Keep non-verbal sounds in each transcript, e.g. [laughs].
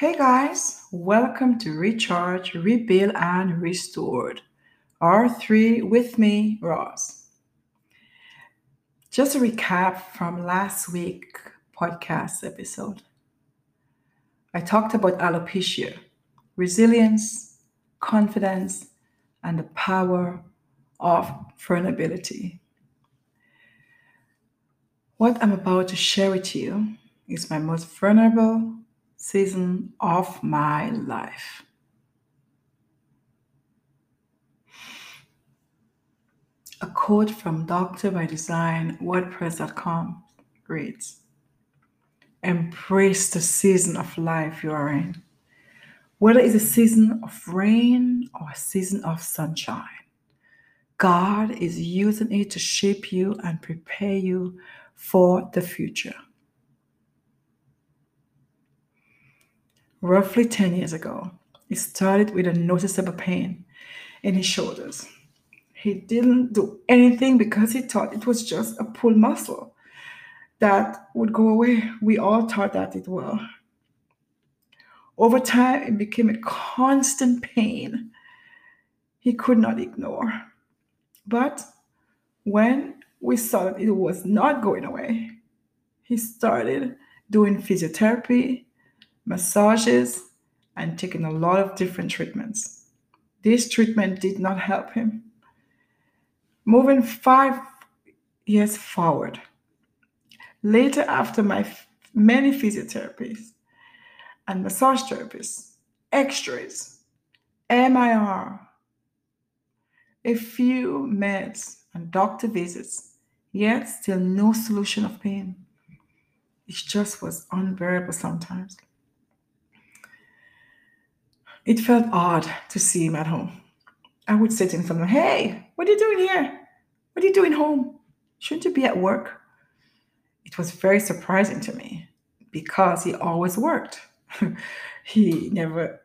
Hey guys, welcome to Recharge, Rebuild, and Restored. R3 with me, Ross. Just a recap from last week podcast episode. I talked about alopecia, resilience, confidence, and the power of vulnerability. What I'm about to share with you is my most vulnerable season of my life. A quote from Doctor by Design, WordPress.com reads Embrace the season of life you are in, whether it's a season of rain or a season of sunshine. God is using it to shape you and prepare you for the future. Roughly 10 years ago. He started with a noticeable pain in his shoulders. He didn't do anything because he thought it was just a pull muscle that would go away. We all thought that it will. Over time, it became a constant pain he could not ignore. But when we saw that it was not going away, he started doing physiotherapy massages, and taking a lot of different treatments. This treatment did not help him. Moving five years forward, later after my many physiotherapies and massage therapists, x-rays, MIR, a few meds and doctor visits, yet still no solution of pain. It just was unbearable sometimes. It felt odd to see him at home. I would sit in front of him, hey, what are you doing here? What are you doing home? Shouldn't you be at work? It was very surprising to me because he always worked. [laughs] he never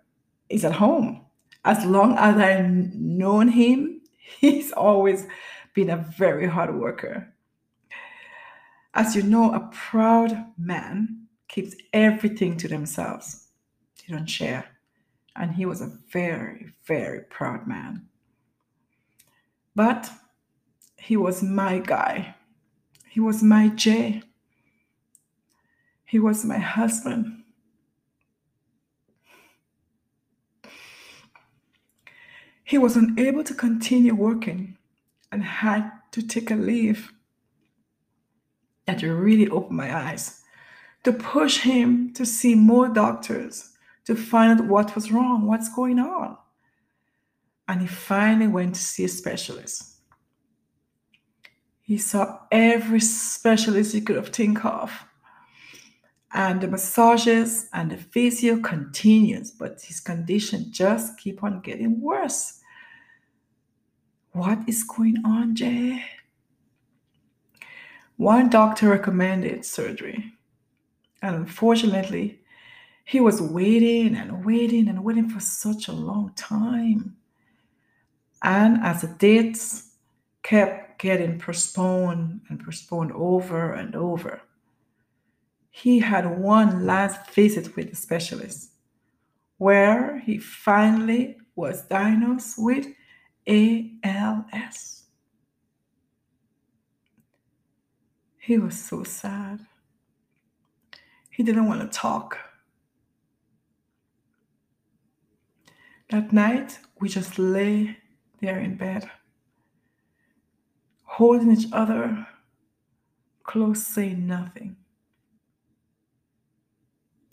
is at home. As long as I've known him, [laughs] he's always been a very hard worker. As you know, a proud man keeps everything to themselves. They don't share. And he was a very, very proud man. But he was my guy. He was my Jay. He was my husband. He was unable to continue working and had to take a leave. That really opened my eyes to push him to see more doctors to find out what was wrong, what's going on. And he finally went to see a specialist. He saw every specialist he could have think of. And the massages and the physio continues, but his condition just keep on getting worse. What is going on, Jay? One doctor recommended surgery. And unfortunately, he was waiting and waiting and waiting for such a long time. And as the dates kept getting postponed and postponed over and over, he had one last visit with the specialist where he finally was diagnosed with ALS. He was so sad. He didn't want to talk. That night, we just lay there in bed, holding each other close, saying nothing.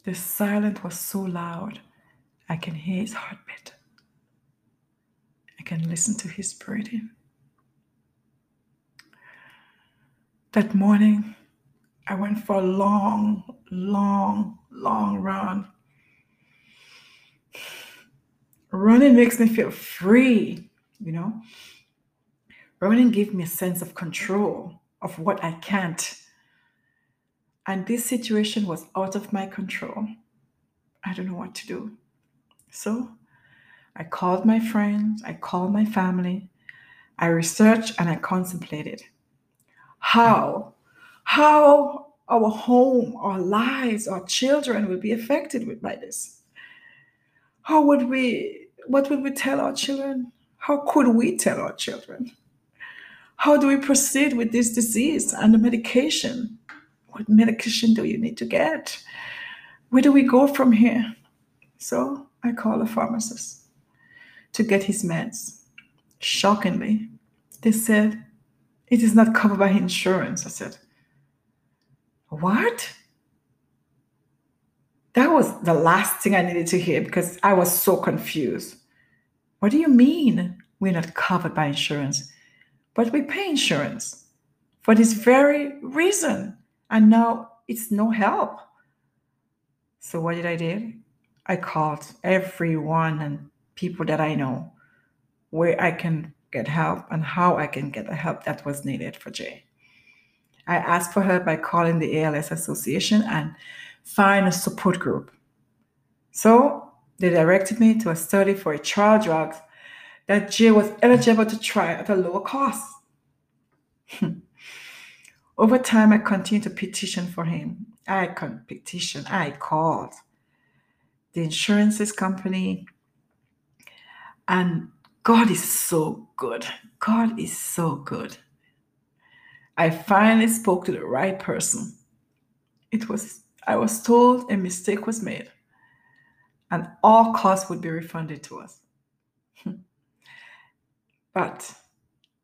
The silence was so loud, I can hear his heartbeat. I can listen to his breathing. That morning, I went for a long, long, long run running makes me feel free, you know. Running gives me a sense of control of what I can't. And this situation was out of my control. I don't know what to do. So I called my friends, I called my family, I researched and I contemplated how, how our home, our lives, our children will be affected by this. How would we, what would we tell our children? How could we tell our children? How do we proceed with this disease and the medication? What medication do you need to get? Where do we go from here? So I called a pharmacist to get his meds. Shockingly, they said it is not covered by insurance. I said, What? That was the last thing I needed to hear because I was so confused. What do you mean we're not covered by insurance? But we pay insurance for this very reason. And now it's no help. So what did I do? I called everyone and people that I know where I can get help and how I can get the help that was needed for Jay. I asked for help by calling the ALS Association and find a support group. So they directed me to a study for a trial drug that Jay was eligible to try at a lower cost. [laughs] Over time, I continued to petition for him. I petitioned, I called the insurances company, and God is so good. God is so good. I finally spoke to the right person. It was I was told a mistake was made and all costs would be refunded to us. Hmm. but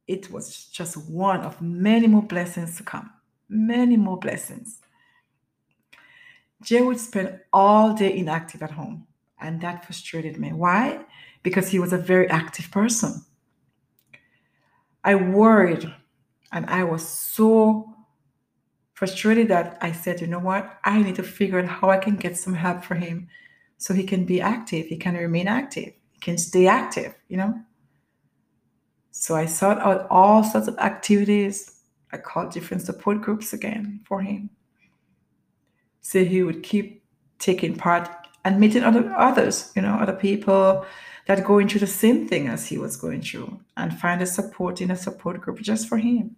it was just one of many more blessings to come. Many more blessings. Jay would spend all day inactive at home, and that frustrated me. Why? Because he was a very active person. I worried and I was so frustrated that I said, you know what? I need to figure out how I can get some help for him so he can be active, he can remain active, he can stay active, you know? So I sought out all sorts of activities. I called different support groups again for him. So he would keep taking part and meeting other others, you know, other people that going through the same thing as he was going through and find a support in a support group just for him.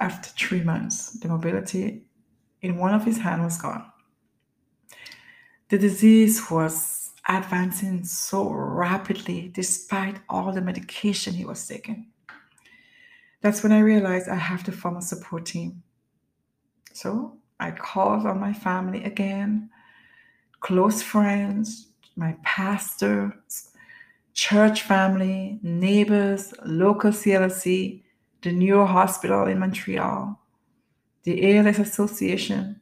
After three months, the mobility in one of his hands was gone. The disease was advancing so rapidly despite all the medication he was taking. That's when I realized I have to form a support team. So I called on my family again, close friends, my pastors, church family, neighbors, local CLSC, the Neuro Hospital in Montreal, the ALS Association,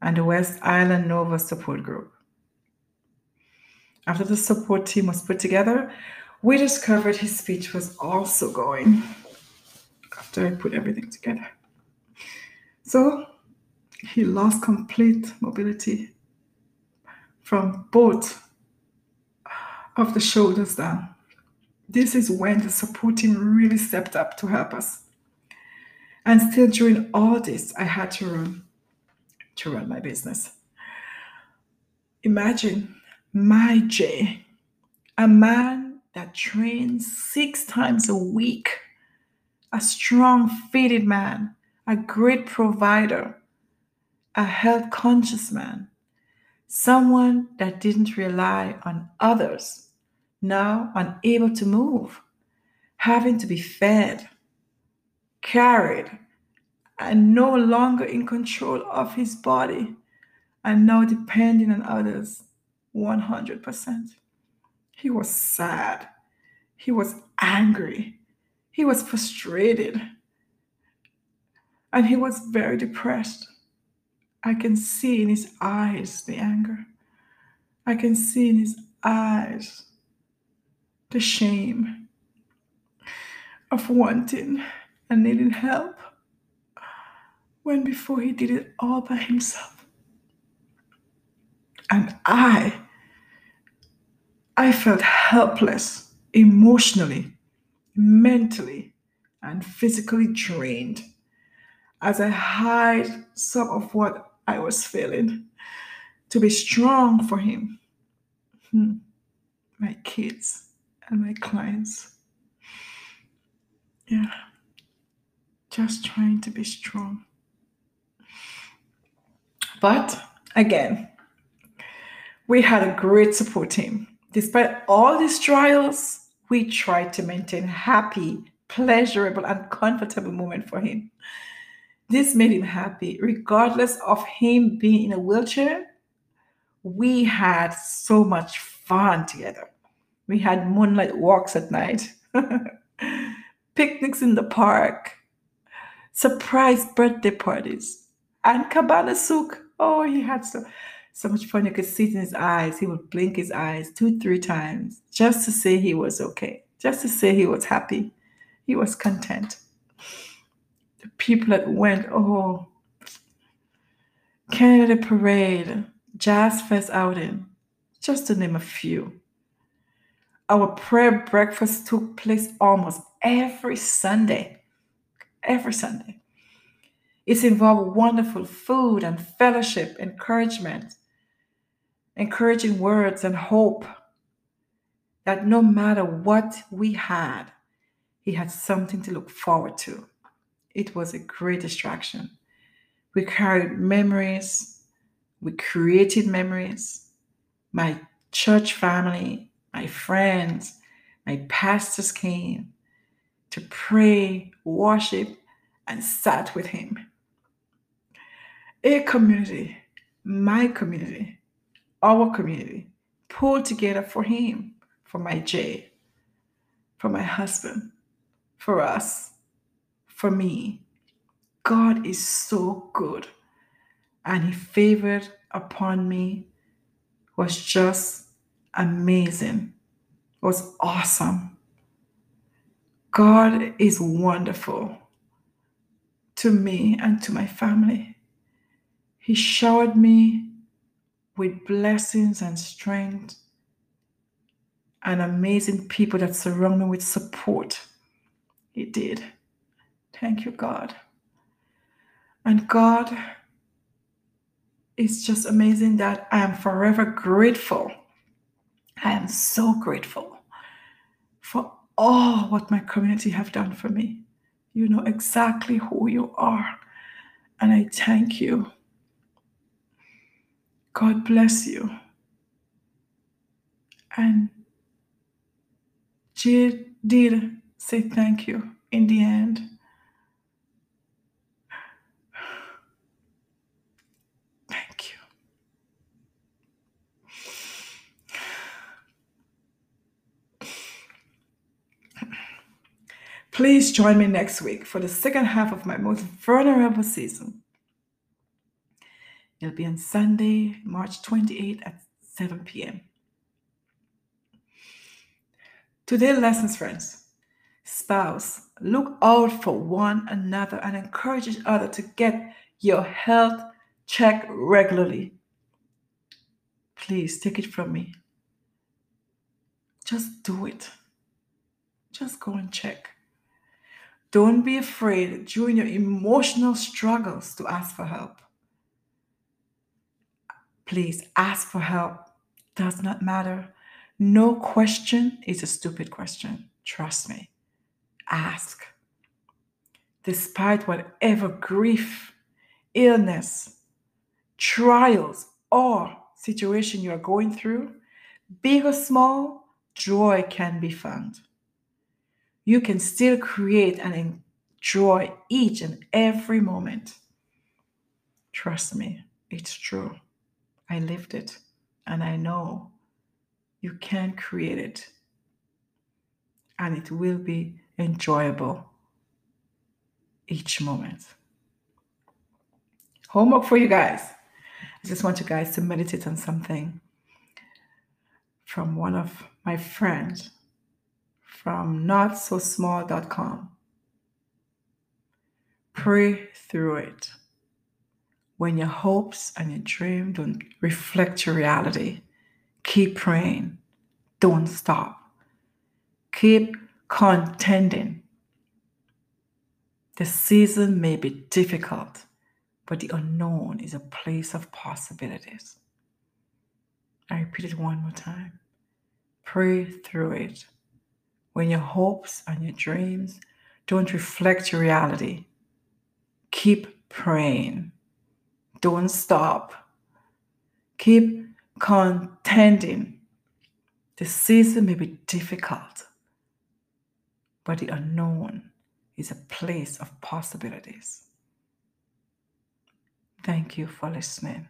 and the West Island Nova Support Group. After the support team was put together, we discovered his speech was also going after I put everything together. So he lost complete mobility from both of the shoulders down this is when the support team really stepped up to help us. And still during all this, I had to run to run my business. Imagine my Jay, a man that trains six times a week, a strong, fitted man, a great provider, a health conscious man, someone that didn't rely on others now unable to move, having to be fed, carried, and no longer in control of his body, and now depending on others 100%. He was sad. He was angry. He was frustrated. And he was very depressed. I can see in his eyes the anger. I can see in his eyes the shame of wanting and needing help when before he did it all by himself. And I, I felt helpless emotionally, mentally, and physically drained as I hide some of what I was feeling to be strong for him. Hmm. My kids and my clients. Yeah, just trying to be strong. But again, we had a great support team. Despite all these trials, we tried to maintain happy, pleasurable, and comfortable moment for him. This made him happy, regardless of him being in a wheelchair. We had so much fun together. We had moonlight walks at night, [laughs] picnics in the park, surprise birthday parties, and cabane à sucre. Oh, he had so so much fun. You could see it in his eyes. He would blink his eyes two, three times just to say he was okay, just to say he was happy. He was content. The people that went, oh, Canada Parade, Jazz Fest outing, just to name a few. Our prayer breakfast took place almost every Sunday. Every Sunday. It's involved wonderful food and fellowship, encouragement, encouraging words and hope that no matter what we had, he had something to look forward to. It was a great distraction. We carried memories, we created memories. My church family, my friends, my pastors came to pray, worship, and sat with him. A community, my community, our community pulled together for him, for my Jay, for my husband, for us, for me. God is so good. And he favored upon me was just amazing, It was awesome. God is wonderful to me and to my family. He showered me with blessings and strength and amazing people that surround me with support. He did. Thank you, God. And God is just amazing that I am forever grateful. I am so grateful for all what my community have done for me. You know exactly who you are. And I thank you. God bless you. And Jill did say thank you in the end. Please join me next week for the second half of my most vulnerable season. It'll be on Sunday, March 28th at 7 p.m. Today, lessons, friends. Spouse, look out for one another and encourage each other to get your health checked regularly. Please take it from me. Just do it. Just go and check. Don't be afraid during your emotional struggles to ask for help. Please ask for help. Does not matter. No question is a stupid question. Trust me. Ask. Despite whatever grief, illness, trials, or situation you are going through, big or small, joy can be found. You can still create and enjoy each and every moment. Trust me, it's true. I lived it and I know you can create it and it will be enjoyable each moment. Homework for you guys. I just want you guys to meditate on something from one of my friends from notsosmall.com. Pray through it when your hopes and your dreams don't reflect your reality, keep praying. Don't stop. Keep contending. The season may be difficult, but the unknown is a place of possibilities. I repeat it one more time. Pray through it. When your hopes and your dreams don't reflect your reality, keep praying. Don't stop. Keep contending. The season may be difficult, but the unknown is a place of possibilities. Thank you for listening.